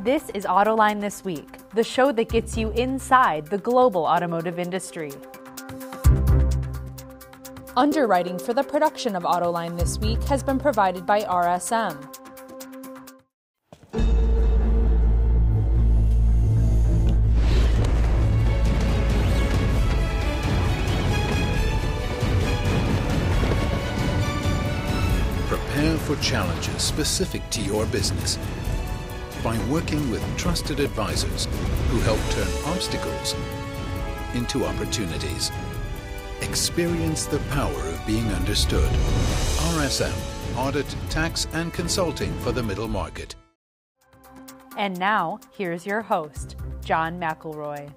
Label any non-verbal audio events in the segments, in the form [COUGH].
This is Autoline This Week, the show that gets you inside the global automotive industry. Underwriting for the production of Autoline This Week has been provided by RSM. Prepare for challenges specific to your business by working with trusted advisors who help turn obstacles into opportunities. Experience the power of being understood. RSM, Audit, Tax, and Consulting for the Middle Market. And now, here's your host, John McElroy.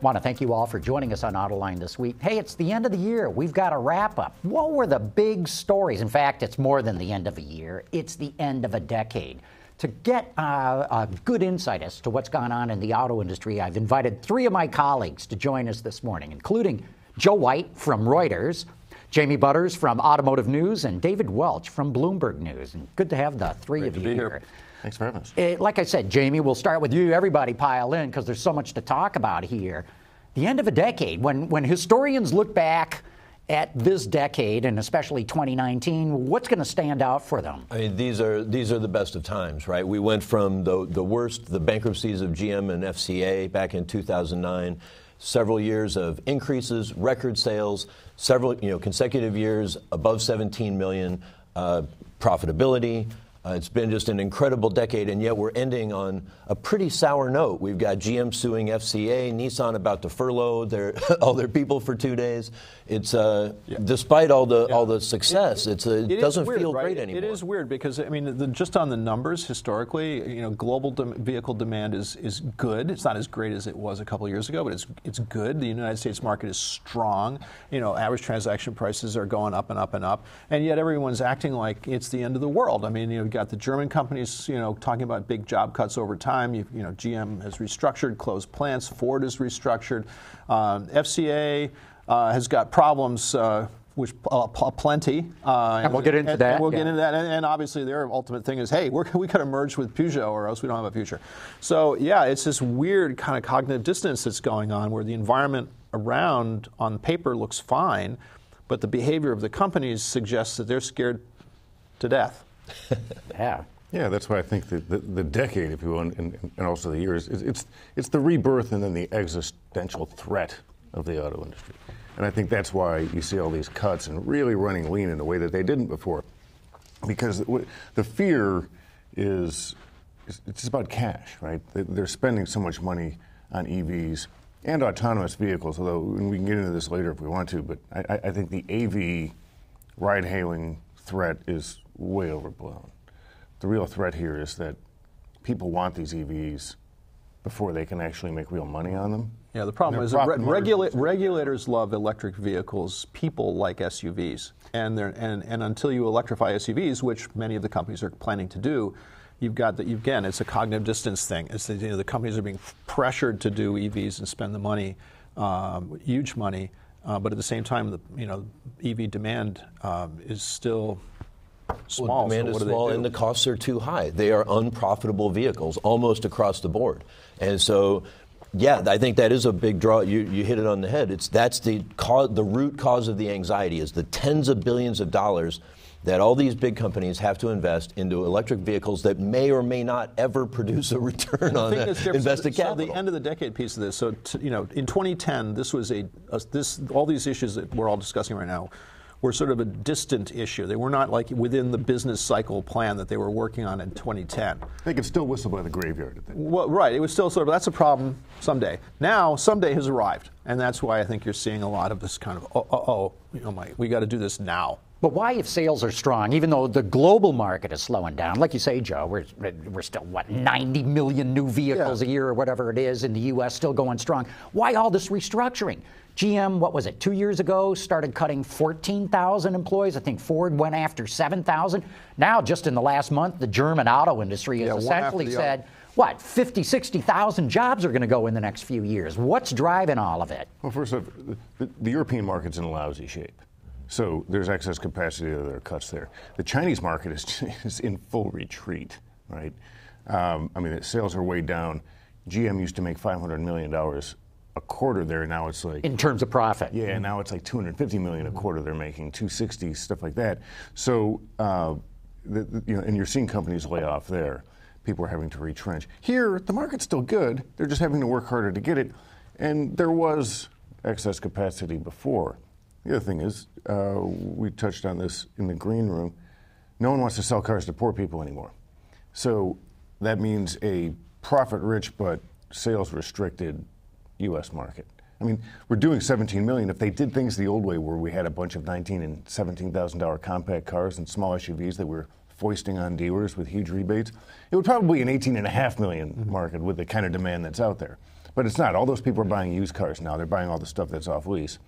I Want to thank you all for joining us on Autoline this week. Hey, it's the end of the year. We've got a wrap up. What were the big stories? In fact, it's more than the end of a year, it's the end of a decade. To get uh, a good insight as to what's gone on in the auto industry, I've invited three of my colleagues to join us this morning, including Joe White from Reuters, Jamie Butters from Automotive News, and David Welch from Bloomberg News. And good to have the three Great of to you be here. here. Thanks very much. Uh, like I said, Jamie, we'll start with you. Everybody pile in because there's so much to talk about here. The end of a decade, when, when historians look back at this decade, and especially 2019, what's going to stand out for them? I mean, these are these are the best of times, right? We went from the the worst, the bankruptcies of GM and FCA back in 2009, several years of increases, record sales, several you know consecutive years above 17 million, uh, profitability. Uh, it's been just an incredible decade, and yet we're ending on a pretty sour note. We've got GM suing FCA, Nissan about to furlough their [LAUGHS] all their people for two days. It's uh, despite all the all the success, it's a, it, is doesn't weird, feel right? great It- anymore. It is weird because I mean, the, just on the numbers historically, you know, global dem- vehicle demand is is good. It's not as great as it was a couple of years ago, but it's it's good. The United States market is strong. You know, average transaction prices are going up and up and up, and yet everyone's acting like it's the end of the world. I mean, you know, you've got the German companies, you know, talking about big job cuts over time. You, you know, GM has restructured, closed plants. Ford has restructured. Um, FCA uh, has got problems. Uh, which uh, pl- plenty, uh, And we'll get into and- that, and we'll yeah. get into that, and, and obviously their ultimate thing is, hey, we're, [LAUGHS] we got to merge with Peugeot, or else we don't have a future. So yeah, it's this weird kind of cognitive dissonance that's going on, where the environment around on paper looks fine, but the behavior of the companies suggests that they're scared to death. [LAUGHS] Yeah. Yeah, that's why I think the, the, the decade, if you will, and, and, and also the years, is it's, it's the rebirth and then the existential threat of the auto industry. And I think that's why you see all these cuts and really running lean in a way that they didn't before. Because the, fear is, it's about cash, right? They- They're spending so much money on EVs and autonomous vehicles, although we can get into this later if we want to, but I- I think the AV ride hailing threat is way overblown. The real threat here is that people want these EVs before they can actually make real money on them. Yeah, the problem is that re- regula- regulators love electric vehicles. People like SUVs, and, they're, and and until you electrify SUVs, which many of the companies are planning to do, you've got that. Again, it's a cognitive distance thing. It's the, you know, the companies are being pressured to do EVs and spend the money, um, huge money, uh, but at the same time, the you know EV demand um, is still small. Well, demand so is what do they small and the costs are too high. They are unprofitable vehicles almost across the board. And so, yeah, I think that is a big draw. You, you hit it on the head. It's that's the cause, the root cause of the anxiety is the tens of billions of dollars that all these big companies have to invest into electric vehicles that may or may not ever produce a return on that invested so capital. the end of the decade piece of this. So t- you know, in 2010, this was a, a this all these issues that we're all discussing right now were sort of a distant issue. They were not like within the business cycle plan that they were working on in 2010. They could still whistle by the graveyard. Well, right. It was still sort of that's a problem someday. Now someday has arrived, and that's why I think you're seeing a lot of this kind of oh, oh, oh you know, my, we got to do this now. But why, if sales are strong, even though the global market is slowing down, like you say, Joe, we're, we're still, what, 90 million new vehicles Yeah. a year or whatever it is in the U.S., still going strong. Why all this restructuring? GM, what was it, two years ago, started cutting 14,000 employees. I think Ford went after 7,000. Now, just in the last month, the German auto industry has after essentially said, other. what, 50, 60,000 jobs are going to go in the next few years. What's driving all of it? Well, first off, the, the European market's in a lousy shape. So there's excess capacity, there are cuts there. The Chinese market is, [LAUGHS] is in full retreat, right? Um, I mean, sales are way down. GM used to make $500 million a quarter there. Now it's like in terms of profit. Yeah, mm-hmm. now it's like 250 million a quarter they're making, 260 stuff like that. So, uh, the, the, you know, and you're seeing companies lay off there. People are having to retrench. Here, the market's still good. They're just having to work harder to get it. And there was excess capacity before. The other thing is, uh, we touched on this in the green room. No one wants to sell cars to poor people anymore. So that means a profit rich but sales restricted U.S. market. I mean, we're doing 17 million. If they did things the old way, where we had a bunch of 19 and 17 thousand dollar compact cars and small SUVs that we were foisting on dealers with huge rebates, it would probably be an 18 and a half million mm-hmm. market with the kind of demand that's out there. But it's not. All those people are buying used cars now. They're buying all the stuff that's off lease,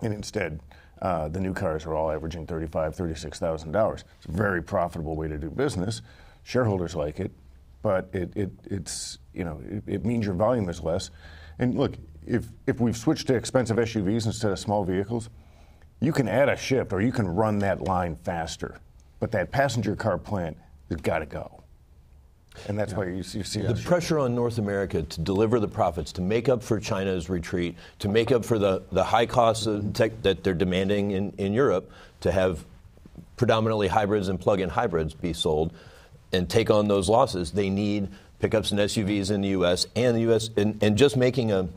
and instead, uh, the new cars are all averaging 35, 36 thousand dollars. It's a very profitable way to do business. Shareholders like it, but it, it it's you know it, it means your volume is less and look, if, if we've switched to expensive SUVs instead of small vehicles, you can add a shift or you can run that line faster. But that passenger car plant has got to go. And that's yeah. why you, you see the pressure on North America to deliver the profits, to make up for China's retreat, to make up for the, the high costs tech that they're demanding in, in Europe to have predominantly hybrids and plug in hybrids be sold and take on those losses. They need pickups and SUVs in the U.S. and the U.S. and, and just making a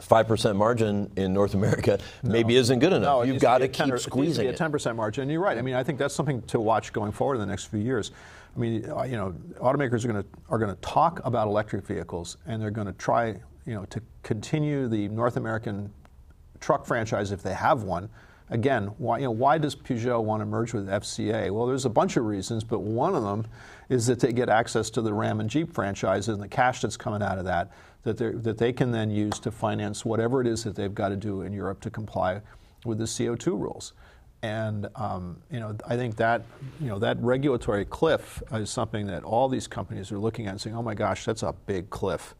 5% margin in North America no. maybe isn't good enough. No, You've got to, keep squeezing it. a 10% margin. And you're right. I mean, I think that's something to watch going forward in the next few years. I mean, uh, you know, automakers are going to are going to talk about electric vehicles and they're going to try, you know, to continue the North American truck franchise if they have one again, why, you know, why does Peugeot want to merge with FCA? Well, there's a bunch of reasons, but one of them is that they get access to the Ram and Jeep franchises and the cash that's coming out of that, that, that they can then use to finance whatever it is that they've got to do in Europe to comply with the CO2 rules. And um, you know, I think that you know that regulatory cliff is something that all these companies are looking at and saying, "Oh my gosh, that's a big cliff."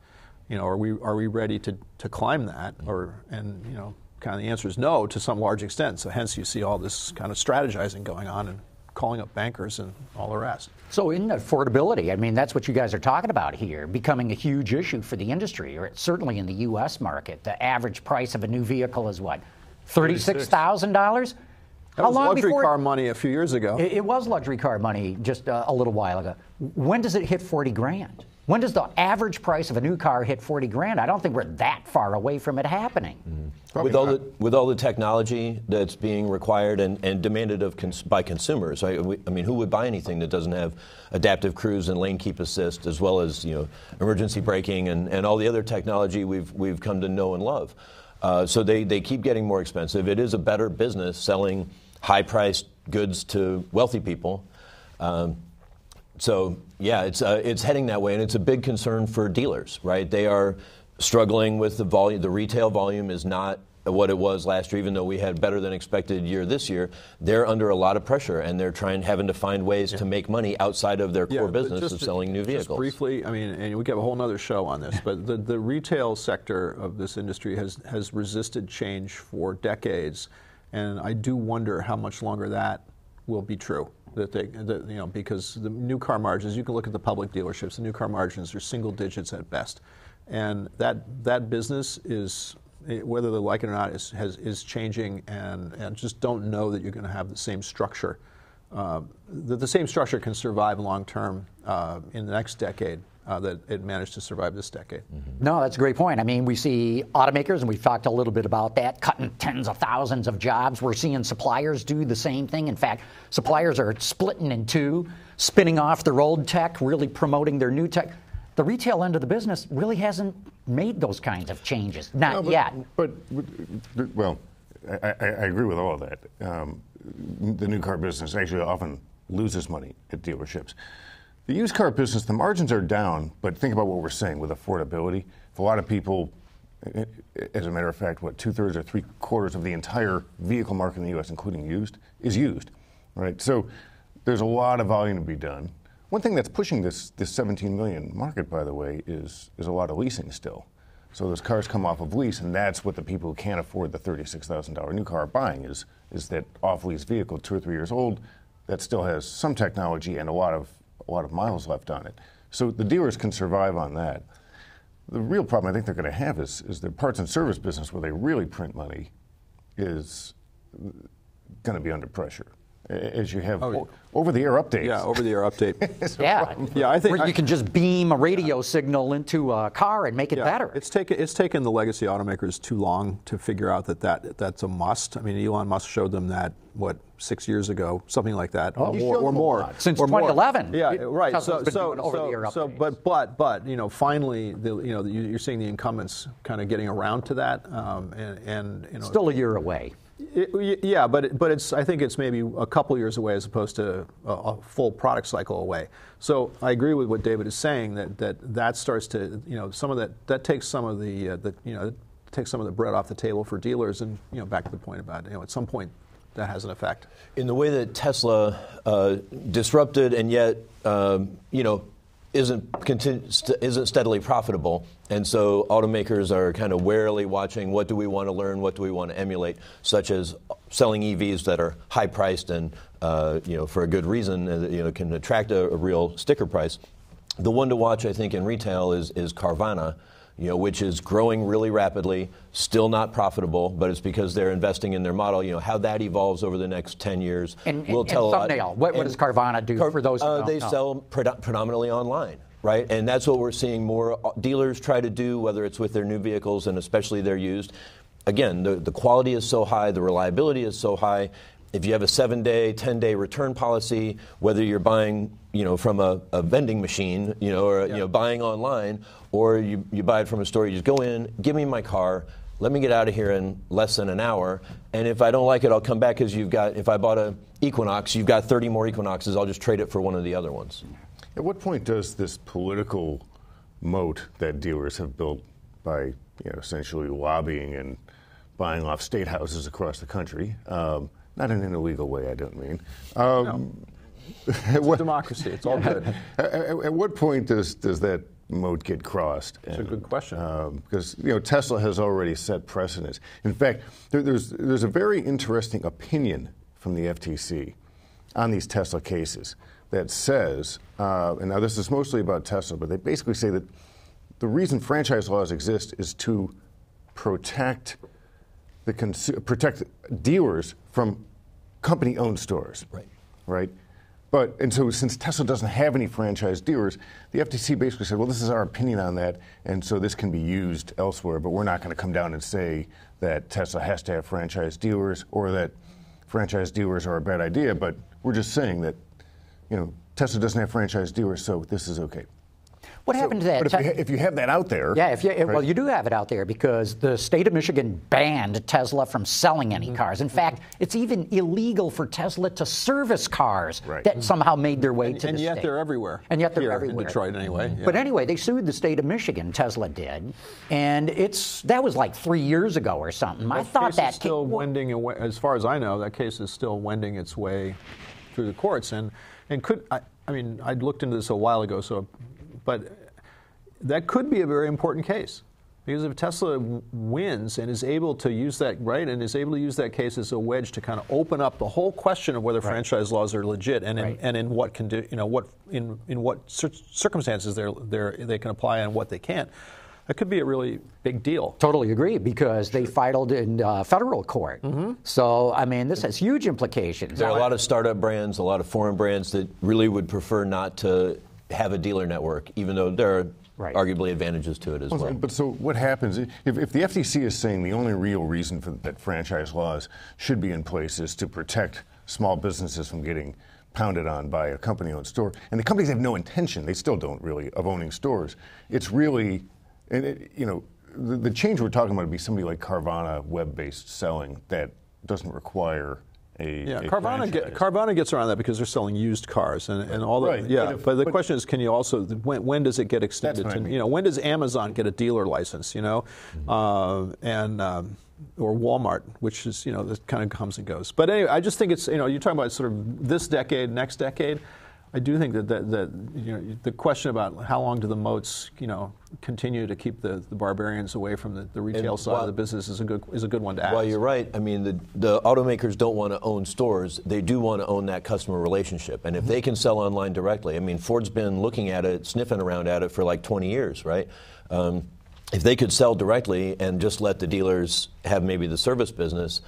You know, are we are we ready to, to climb that? Or and you know, kind of the answer is no to some large extent. So hence you see all this kind of strategizing going on and calling up bankers and all the rest. So in affordability, I mean that's what you guys are talking about here, becoming a huge issue for the industry, or certainly in the U.S. market. The average price of a new vehicle is what, thirty-six thousand dollars. That How was long luxury before car money a few years ago. It, it was luxury car money just uh, a little while ago. When does it hit forty grand? When does the average price of a new car hit 40 grand? I don't think we're that far away from it happening. Mm-hmm. With all, the, with all the technology that's being required and, and demanded of cons- by consumers, I, we, I mean, who would buy anything that doesn't have adaptive cruise and lane keep assist, as well as you know emergency braking and, and all the other technology we've, we've come to know and love? Uh, so they, they keep getting more expensive. It is a better business selling high priced goods to wealthy people. Um, so yeah, it's uh, it's heading that way, and it's a big concern for dealers. Right, they are struggling with the volume. The retail volume is not what it was last year, even though we had better than expected year this year. They're under a lot of pressure, and they're trying having to find ways yeah. to make money outside of their core yeah, business just, of selling new vehicles. Just briefly, I mean, and we have a whole other show on this, [LAUGHS] but the, the retail sector of this industry has has resisted change for decades, and I do wonder how much longer that will be true that they, that, you know, because the new car margins, you can look at the public dealerships, the new car margins are single digits at best. And that, that business is, whether they like it or not, is, has, is changing and, and just don't know that you're going to have the same structure. Uh, that the same structure can survive long term uh, in the next decade uh, that it managed to survive this decade. Mm-hmm. No, that's a great point. I mean, we see automakers, and we've talked a little bit about that, cutting tens of thousands of jobs. We're seeing suppliers do the same thing. In fact, suppliers are splitting in two, spinning off their old tech, really promoting their new tech. The retail end of the business really hasn't made those kinds of changes, not no, but, yet. But, well, I, I, agree with all of that. Um, the new car business actually often loses money at dealerships. The used car business, the margins are down, but think about what we're saying with affordability. For a lot of people, eh, eh, as a matter of fact, what two thirds or three quarters of the entire vehicle market in the U.S., including used, is used, right? So there's a lot of volume to be done. One thing that's pushing this this 17 million market, by the way, is is a lot of leasing still. So those cars come off of lease, and that's what the people who can't afford the $36,000 new car are buying is is that off lease vehicle, two or three years old, that still has some technology and a lot of a lot of miles left on it. So the dealers can survive on that. The real problem I think they're going to have is, is their parts and service business, where they really print money, is going to be under pressure as you have Oh, over-the-air updates. Yeah, over the air update. [LAUGHS] Yeah. Yeah, I think Where I- you can just beam a radio signal into a car and make it Yeah, better. It's taken it's taken the legacy automakers too long to figure out that, that that's a must. I mean, Elon Musk showed them that what six years ago, something like that, or, he more, or more. Since or more. 2011. Yeah, It- right. So been so doing over-the-air so, so but but but you know, finally, the, you know, you- you're seeing the incumbents kind of getting around to that, um, and and you know, Still a year away. It- yeah, but but it's I think it's maybe a couple years away as opposed to a, a full product cycle away. So I agree with what David is saying that that that starts to you know some of that that takes some of the uh, the you know takes some of the bread off the table for dealers and you know back to the point about you know at some point that has an effect. In the way that Tesla uh, disrupted and yet, um, you know, isn't isn't steadily profitable, and so automakers are kind of warily watching what do we want to learn, what do we want to emulate, such as selling EVs that are high priced and uh, you know for a good reason, uh, you know, can attract a, a real sticker price. The one to watch, I think, in retail is is Carvana you know, which is growing really rapidly, still not profitable, but it's because they're investing in their model. You know, how that evolves over the next 10 years And- will and- tell and a lot. thumbnail, what- what does Carvana do for those uh, They know? sell predo- predominantly online. Right, and that's what we're seeing more uh, dealers try to do, whether it's with their new vehicles and especially their used. Again, the, the quality is so high, the reliability is so high. If you have a seven-day, ten-day return policy, whether you're buying, you know, from a, a vending machine, you know, or you know, buying online, or you, you buy it from a store, you just go in, give me my car, let me get out of here in less than an hour, and if I don't like it, I'll come back because you've got. If I bought a Equinox, you've got 30 more Equinoxes. I'll just trade it for one of the other ones. At what point does this political moat that dealers have built by you know, essentially lobbying and buying off state houses across the country, um, not in an illegal way, I don't mean. Um, at what- Democracy, it's all [LAUGHS] good. at, at- at what point does, does that moat get crossed? That's a good question. because you know Tesla has already set precedents. In fact, there, there's there's a very interesting opinion from the FTC on these Tesla cases that says, uh, and now this is mostly about Tesla, but they basically say that the reason franchise laws exist is to protect the protect dealers from company-owned stores. Right. Right. But and so since Tesla doesn't have any franchise dealers, the FTC basically said, well, this is our opinion on that, and so this can be used elsewhere, but we're not going to come down and say that Tesla has to have franchise dealers or that franchise dealers are a bad idea, but we're just saying that, you know, Tesla doesn't have franchise dealers, so this is okay. What happened to that? But if you, Te- ha- if you have that out there, Yeah, if you, well, you do have it out there because the state of Michigan banned Tesla from selling Mm-hmm. any cars. In mm-hmm. fact, it's even illegal for Tesla to service cars Right. that mm-hmm. somehow made their way to and the yet they're everywhere. And yet they're Here everywhere. in Detroit anyway. Mm-hmm. yeah. But anyway, they sued the state of Michigan. Tesla did, and it's that was like three years ago or something. I thought case that is still ca- wending, awa- as far as I know, that case is still wending its way through the courts, and and could I, I mean I looked into this a while ago, so but that could be a very important case because if Tesla w- wins and is able to use that right and is able to use that case as a wedge to kind of open up the whole question of whether franchise laws are legit and in, Right. and in what can do you know what in in what cir- circumstances they're, they're they can apply and what they can't. That could be a really big deal. Totally agree because they filed in uh, federal court. Mm-hmm. So I mean, this has huge implications. There are a lot of startup brands, a lot of foreign brands that really would prefer not to have a dealer network, even though there are Right. arguably advantages to it as well. But so what happens if, if the FTC is saying the only real reason for that franchise laws should be in place is to protect small businesses from getting pounded on by a company-owned store, and the companies have no intention, they still don't really, of owning stores. It's really, and it, you know, the, the change we're talking about would be somebody like Carvana web-based selling that doesn't require a Yeah, a Carvana, get. Carvana gets around that because they're selling used cars and, and all that. Right, Yeah, but if- but the but- question is, can you also when, when does it get extended what I to mean. you know when does Amazon get a dealer license? You know, Mm-hmm. uh, and um, or Walmart, which is you know that kind of comes and goes. But anyway, I just think it's you know you're talking about sort of this decade, next decade. I do think that, that, that you know, the question about how long do the moats you know continue to keep the, the barbarians away from the, the retail And side while- of the business is a good is a good one to ask. Well, you're right. I mean, the, the automakers don't want to own stores. They do want to own that customer relationship. And if they can sell online directly, I mean, Ford's been looking at it, sniffing around at it for like 20 years, right? Um, if they could sell directly and just let the dealers have maybe the service business,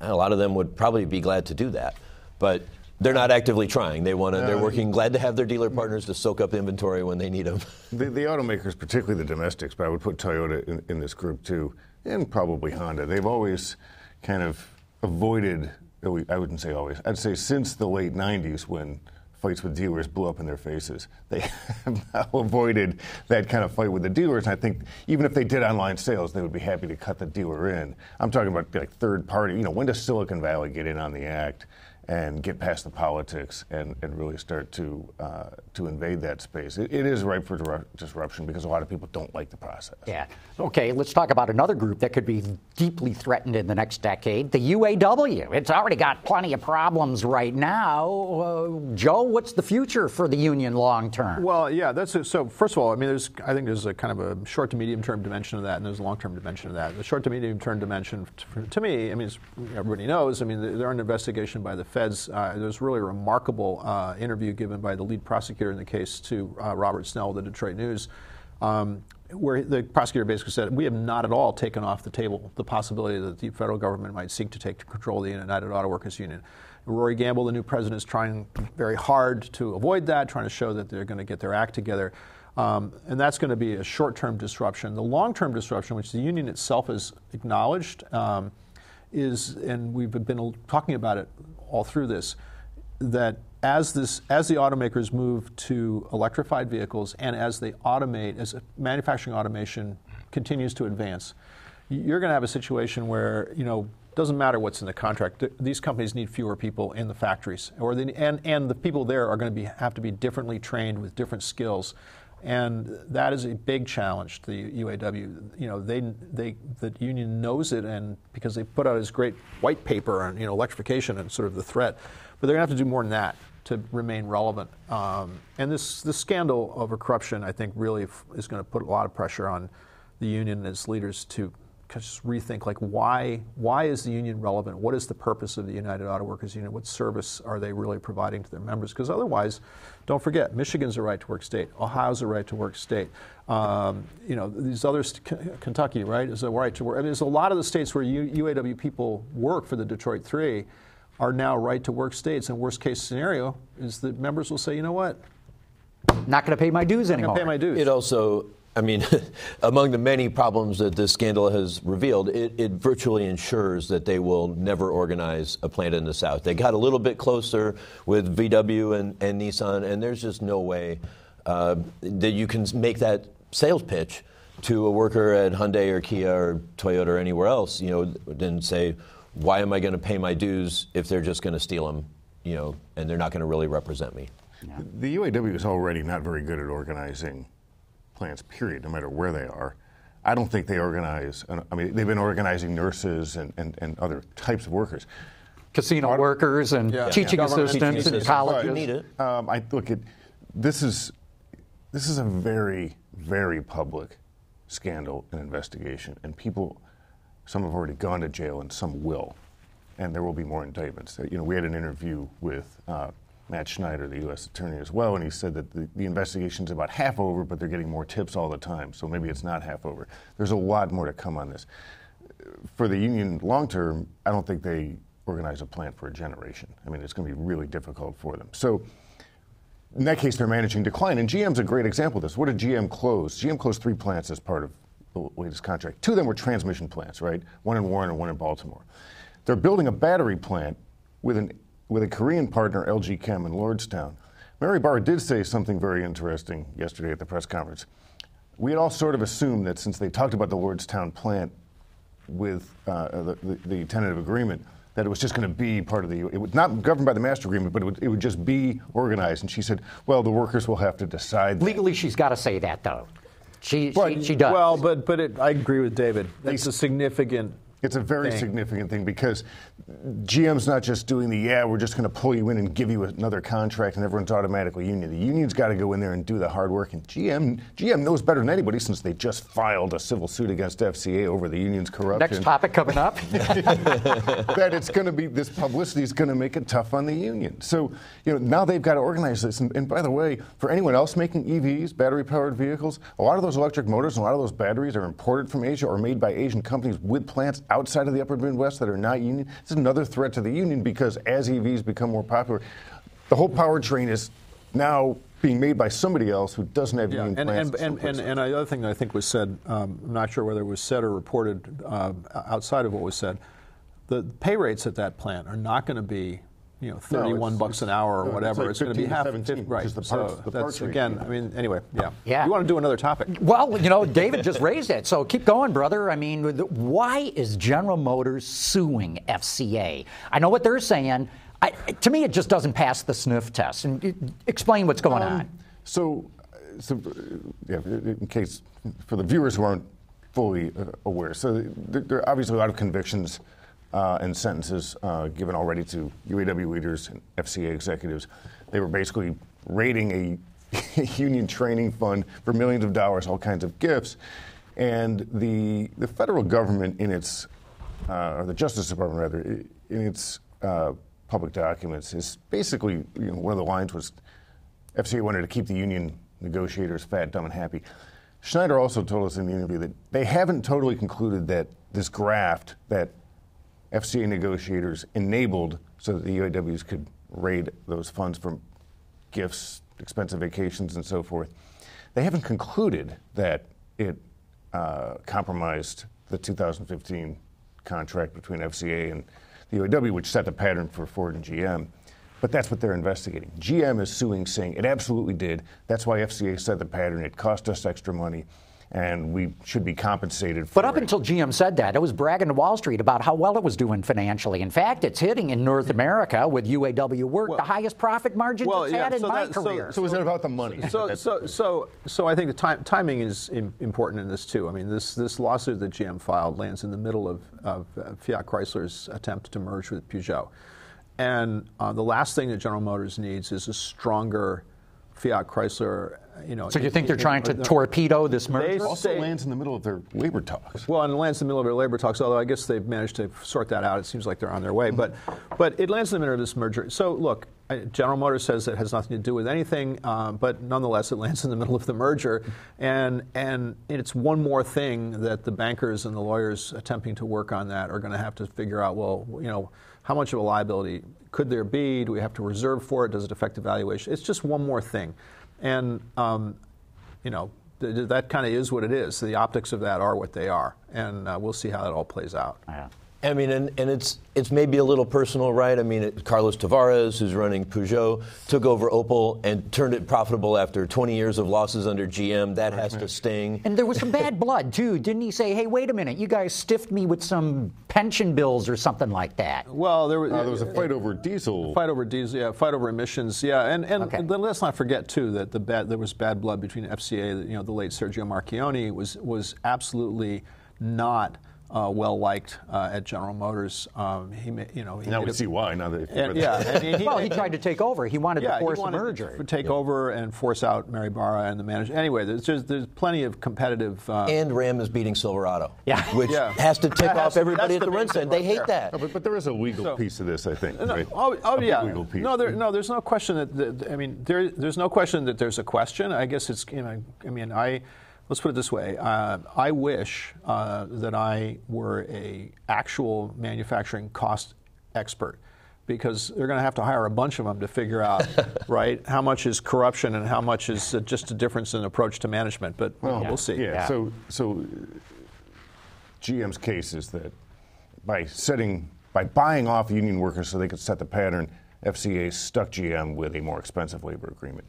a lot of them would probably be glad to do that. But they're not actively trying. They want to. They're uh, working. Glad to have their dealer partners to soak up inventory when they need them. [LAUGHS] The, the automakers, particularly the domestics, but I would put Toyota in, in this group too, and probably Honda. They've always kind of avoided. I wouldn't say always. I'd say since the late '90s when fights with dealers blew up in their faces, they [LAUGHS] have now avoided that kind of fight with the dealers. And I think even if they did online sales, they would be happy to cut the dealer in. I'm talking about like third party. You know, when does Silicon Valley get in on the act? And get past the politics and, and really start to uh, to invade that space. It, it is ripe for disruption because a lot of people don't like the process. Yeah. Okay, let's talk about another group that could be deeply threatened in the next decade the UAW. It's already got plenty of problems right now. Uh, Joe, what's the future for the union long term? Well, yeah, that's a, so. First of all, I mean, there's I think there's a kind of a short to medium term dimension of that, and there's a long term dimension of that. The short to medium term dimension, t- to me, I mean, as everybody knows, I mean, they're under investigation by the feds. Uh, there's really a remarkable uh, interview given by the lead prosecutor in the case to uh, Robert Snell of the Detroit News. Um, where the prosecutor basically said, We have not at all taken off the table the possibility that the federal government might seek to take control of the United Auto Workers Union. Rory Gamble, the new president, is trying very hard to avoid that, trying to show that they're going to get their act together. Um, and that's going to be a short term disruption. The long term disruption, which the union itself has acknowledged, um, is, and we've been talking about it all through this, that as this as the automakers move to electrified vehicles and as they automate, as manufacturing automation continues to advance, you're going to have a situation where you know doesn't matter what's in the contract. th- These companies need fewer people in the factories, or they, and and the people there are going to be have to be differently trained with different skills. And that is a big challenge to the UAW. You know, they, they, the union knows it, and because they put out this great white paper on you know electrification and sort of the threat, but they're going to have to do more than that to remain relevant. Um, and this this scandal over corruption, I think, really is going to put a lot of pressure on the union and its leaders to just rethink like why why is the union relevant? What is the purpose of the United Auto Workers Union? What service are they really providing to their members? Because otherwise, don't forget, Michigan's a right to work state. Ohio's a right to work state. Um, you know these others, K- Kentucky, right, is a right to work. I mean, there's a lot of the states where U- UAW people work for the Detroit Three are now right to work states. And worst case scenario is that members will say, you know what, Not going to pay my dues anymore. to pay my dues. It also, I mean, [LAUGHS] among the many problems that this scandal has revealed, it, it virtually ensures that they will never organize a plant in the South. They got a little bit closer with VW and, and Nissan, and there's just no way uh, that you can make that sales pitch to a worker at Hyundai or Kia or Toyota or anywhere else, you know, then say, why am I going to pay my dues if they're just going to steal them, you know, and they're not going to really represent me? The UAW is already not very good at organizing plants, period, no matter where they are. I don't think they organize, I mean, they've been organizing nurses and, and, and other types of workers. Casino workers and Yeah. teaching Yeah. Assistants and in assistants. colleges. You need it. Um, I look at this is this is a very very public scandal and investigation, and people some have already gone to jail and some will, and there will be more indictments. You know, we had an interview with. Uh, Matt Schneider, the U.S. attorney, as well, and he said that the, the investigation's about half over, but they're getting more tips all the time, so maybe it's not half over. There's a lot more to come on this. For the union long term, I don't think they organize a plant for a generation. I mean, it's going to be really difficult for them. So, in that case, they're managing decline. And GM's a great example of this. What did GM close? GM closed three plants as part of the latest contract. Two of them were transmission plants, right? One in Warren and one in Baltimore. They're building a battery plant with, an, with a Korean partner, LG Chem, in Lordstown. Mary Barra did say something very interesting yesterday at the press conference. We had all sort of assumed that since they talked about the Lordstown plant with uh, the, the, the tentative agreement, that it was just going to be part of the, it was not governed by the master agreement, but it would, it would just be organized. And she said, well, the workers will have to decide. that." Legally, she's got to say that, though. She, she, But- she does. Well, but but it, I agree with David. It's a significant It's a very thing. significant thing because GM's not just doing the yeah, we're just going to pull you in and give you another contract and everyone's automatically union. The union's got to go in there and do the hard work. And GM GM knows better than anybody since they just filed a civil suit against FCA over the union's corruption. Next topic coming up. [LAUGHS] that it's going to be this publicity is going to make it tough on the union. So you know now they've got to organize this. And, and by the way, for anyone else making EVs, battery-powered vehicles, a lot of those electric motors and a lot of those batteries are imported from Asia or made by Asian companies with plants outside of the Upper Midwest that are not union. It's another threat to the union because as EVs become more popular, the whole powertrain is now being made by somebody else who doesn't have Yeah, union and, plants. and, and, and, and the other thing that I think was said, um, I'm not sure whether it was said or reported uh, outside of what was said, the pay rates at that plant are not going to be, you know, 31 it's- bucks an hour or no, it's whatever. like It's, going to be half, 17, 50, right? because the parts- so the that's parts rate again. came I mean, anyway, yeah. Yeah. You want to do another topic? Well, you know, David just raised it, so keep going, brother. I mean, why is General Motors suing FCA? I know what they're saying. I, to me, it just doesn't pass the sniff test. And uh, explain what's going on. So, so uh, yeah, in case for the viewers who aren't fully uh, aware, so there, there are obviously a lot of convictions uh, and sentences uh, given already to UAW leaders and FCA executives. They were basically raiding a [LAUGHS] union training fund for millions of dollars, all kinds of gifts, and the the federal government in its uh, or the Justice Department rather in its uh, public documents is basically you know, one of the lines was FCA wanted to keep the union negotiators fat, dumb, and happy. Schneider also told us in the interview that they haven't totally concluded that this graft that FCA negotiators enabled so that the UAWs could raid those funds for gifts, expensive vacations, and so forth. They haven't concluded that it uh, compromised the 2015 contract between FCA and the UAW, which set the pattern for Ford and GM. But that's what they're investigating. GM is suing, saying it absolutely did. That's why FCA set the pattern. It cost us extra money, and we should be compensated for But up it. until GM said that, it was bragging to Wall Street about how well it was doing financially. In fact, it's hitting in North America with UAW work Well- the highest profit margin Well, it's yeah, had in so my that- so- career. so is it about the money? So, [LAUGHS] so, so, so I think the time, timing is important in this too. I mean, this this lawsuit that GM filed lands in the middle of, of uh, Fiat Chrysler's attempt to merge with Peugeot, and uh, the last thing that General Motors needs is a stronger Fiat Chrysler. You know. so you think they're in- trying to in- torpedo this They merger? also say- lands in the middle of their labor talks. Well, and it lands in the middle of their labor talks, although I guess they've managed to sort that out. It seems like they're on their way. But, but it lands in the middle of this merger. So, look, General Motors says it has nothing to do with anything, uh, but nonetheless, it [LAUGHS] lands in the middle of the merger. And, and it's one more thing that the bankers and the lawyers attempting to work on that are going to have to figure out well, you know, how much of a liability could there be? Do we have to reserve for it? Does it affect the valuation? It's just one more thing. And, um, you know, th- th- that kind of is what it is. The optics of that are what they are, and uh, we'll see how that all plays out. Yeah. I mean, and, and it's it's maybe a little personal, right? I mean, it, Carlos Tavares, who's running Peugeot, took over Opel and turned it profitable after 20 years of losses under GM. That has to sting. And there was some bad blood too, didn't he? Say, "Hey, wait a minute, you guys stiffed me with some pension bills or something like that." Well, there was, Uh, there was a fight over diesel. fight over diesel, yeah, fight over emissions, yeah, and and Okay. then let's not forget too that the bad there was bad blood between FCA, you know, the late Sergio Marchionne was was absolutely not uh, well liked uh, at General Motors. Um, he, ma- you know, he Now we a- see why. Now that and, yeah, and he, [LAUGHS] Well, he tried to take over. He wanted yeah, to force he a wanted merger. to take over and force out Mary Barra and the manager. Anyway, there's just, there's plenty of competitive. Uh, And Ram is beating Silverado, Yeah. which Yeah. has to tick off everybody at the the run big center. They hate there. that. No, but, but there is a legal So- piece to this, I think. No, right? Oh, oh A yeah. Legal piece. No, there, no. There's no question that. that I mean, there, there's no question that there's a question. I guess it's. You know, I mean, I. Let's put it this way. Uh, I wish uh, that I were a actual manufacturing cost expert, because they're going to have to hire a bunch of them to figure out, [LAUGHS] right, how much is corruption and how much is uh, just a difference in approach to management. But you know, we'll see. Yeah. Yeah. So, so uh, GM's case is that by setting, by buying off union workers so they could set the pattern, FCA stuck GM with a more expensive labor agreement.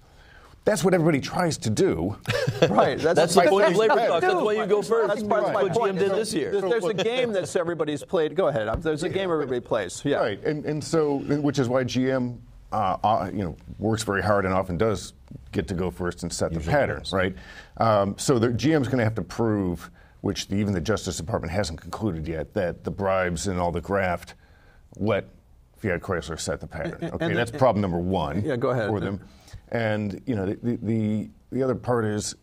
That's what everybody tries to do. [LAUGHS] Right. That's the my- point of that's labor my- That's why you go first. That's part of my what GM point. did So this year. There's, there's a game that's everybody's played. Go ahead. There's a game everybody plays. Yeah. Right, and and so which is why GM, uh, uh, you know, works very hard and often does get to go first and set the pattern, right? Um, so the GM's going to have to prove which the, even the Justice Department hasn't concluded yet, that the bribes and all the graft let Fiat Chrysler set the pattern. And- Okay, and- that's problem number one. Yeah, go ahead. For them. And you know, the, the the other part is,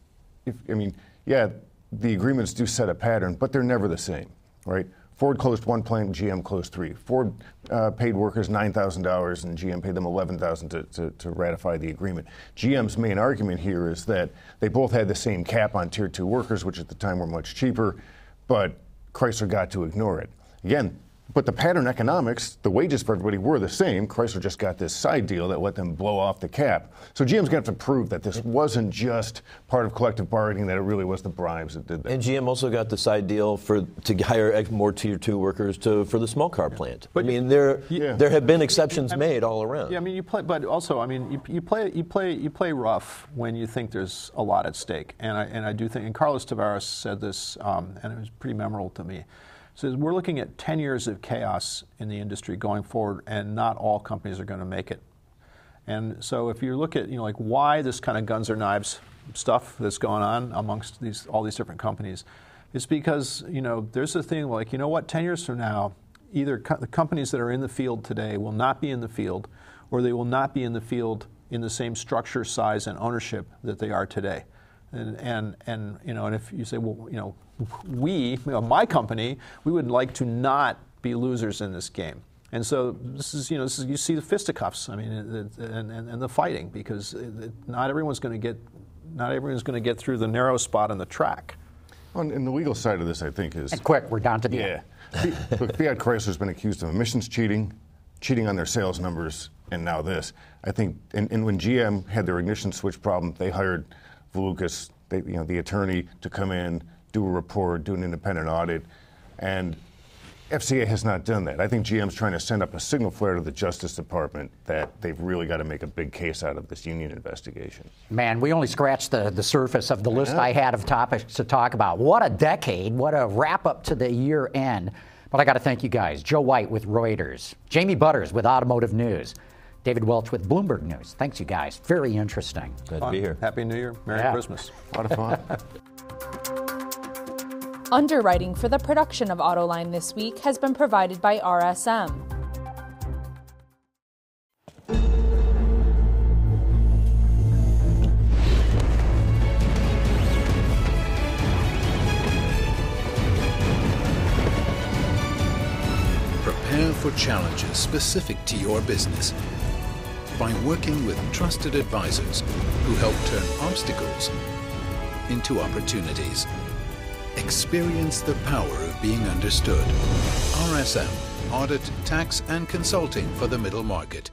if I mean, yeah, the agreements do set a pattern, but they're never the same, right? Ford closed one plant, GM closed three. Ford uh, paid workers nine thousand dollars, and GM paid them eleven thousand to, to, to ratify the agreement. GM's main argument here is that they both had the same cap on tier two workers, which at the time were much cheaper, but Chrysler got to ignore it. Again, but the pattern economics, the wages for everybody were the same. Chrysler just got this side deal that let them blow off the cap. So GM's going to have to prove that this wasn't just part of collective bargaining, that it really was the bribes that did that. And GM also got the side deal for to hire more tier two workers to for the small car plant. But- I mean, there Yeah. there have been exceptions made all around. Yeah, I mean, you play, but also, I mean, you, you play, you play, you play rough when you think there's a lot at stake, and I and I do think, and Carlos Tavares said this, um, and it was pretty memorable to me. Says we're looking at 10 years of chaos in the industry going forward, and not all companies are going to make it. And so, if you look at, you know, like why this kind of guns or knives stuff that's going on amongst these all these different companies, it's because you know there's a thing like you know what, 10 years from now, either co- the companies that are in the field today will not be in the field, or they will not be in the field in the same structure, size, and ownership that they are today. And, and, and you know, and if you say, well, you know, we, you know, my company, we would like to not be losers in this game. And so this is, you know, this is, you see the fisticuffs, I mean, it- it- and, and, and the fighting, because it, it- not everyone's going to get, not everyone's going to get through the narrow spot on the track. On, and the legal side of this, I think, is And quick, we're down to the Yeah. end. Fi- Look, Fiat Chrysler's been accused of emissions cheating, cheating on their sales numbers, and now this. I think, and, and when GM had their ignition switch problem, they hired Valukas, they, you know, the attorney, to come in, do a report, do an independent audit, and FCA has not done that. I think GM's trying to send up a signal flare to the Justice Department that they've really got to make a big case out of this union investigation. Man, we only scratched the, the surface of the list I had of topics to talk about. What a decade. What a wrap up to the year end. But I got to thank you guys. Joe White with Reuters, Jamie Butters with Automotive News, David Welch with Bloomberg News. Thanks, you guys. Very interesting. Glad to be here. Happy New Year, Merry Yeah. Christmas. A lot of fun. [LAUGHS] Underwriting for the production of Autoline this week has been provided by RSM. Prepare for challenges specific to your business by working with trusted advisors who help turn obstacles into opportunities. Experience the power of being understood. RSM, Audit, Tax, and Consulting for the Middle Market.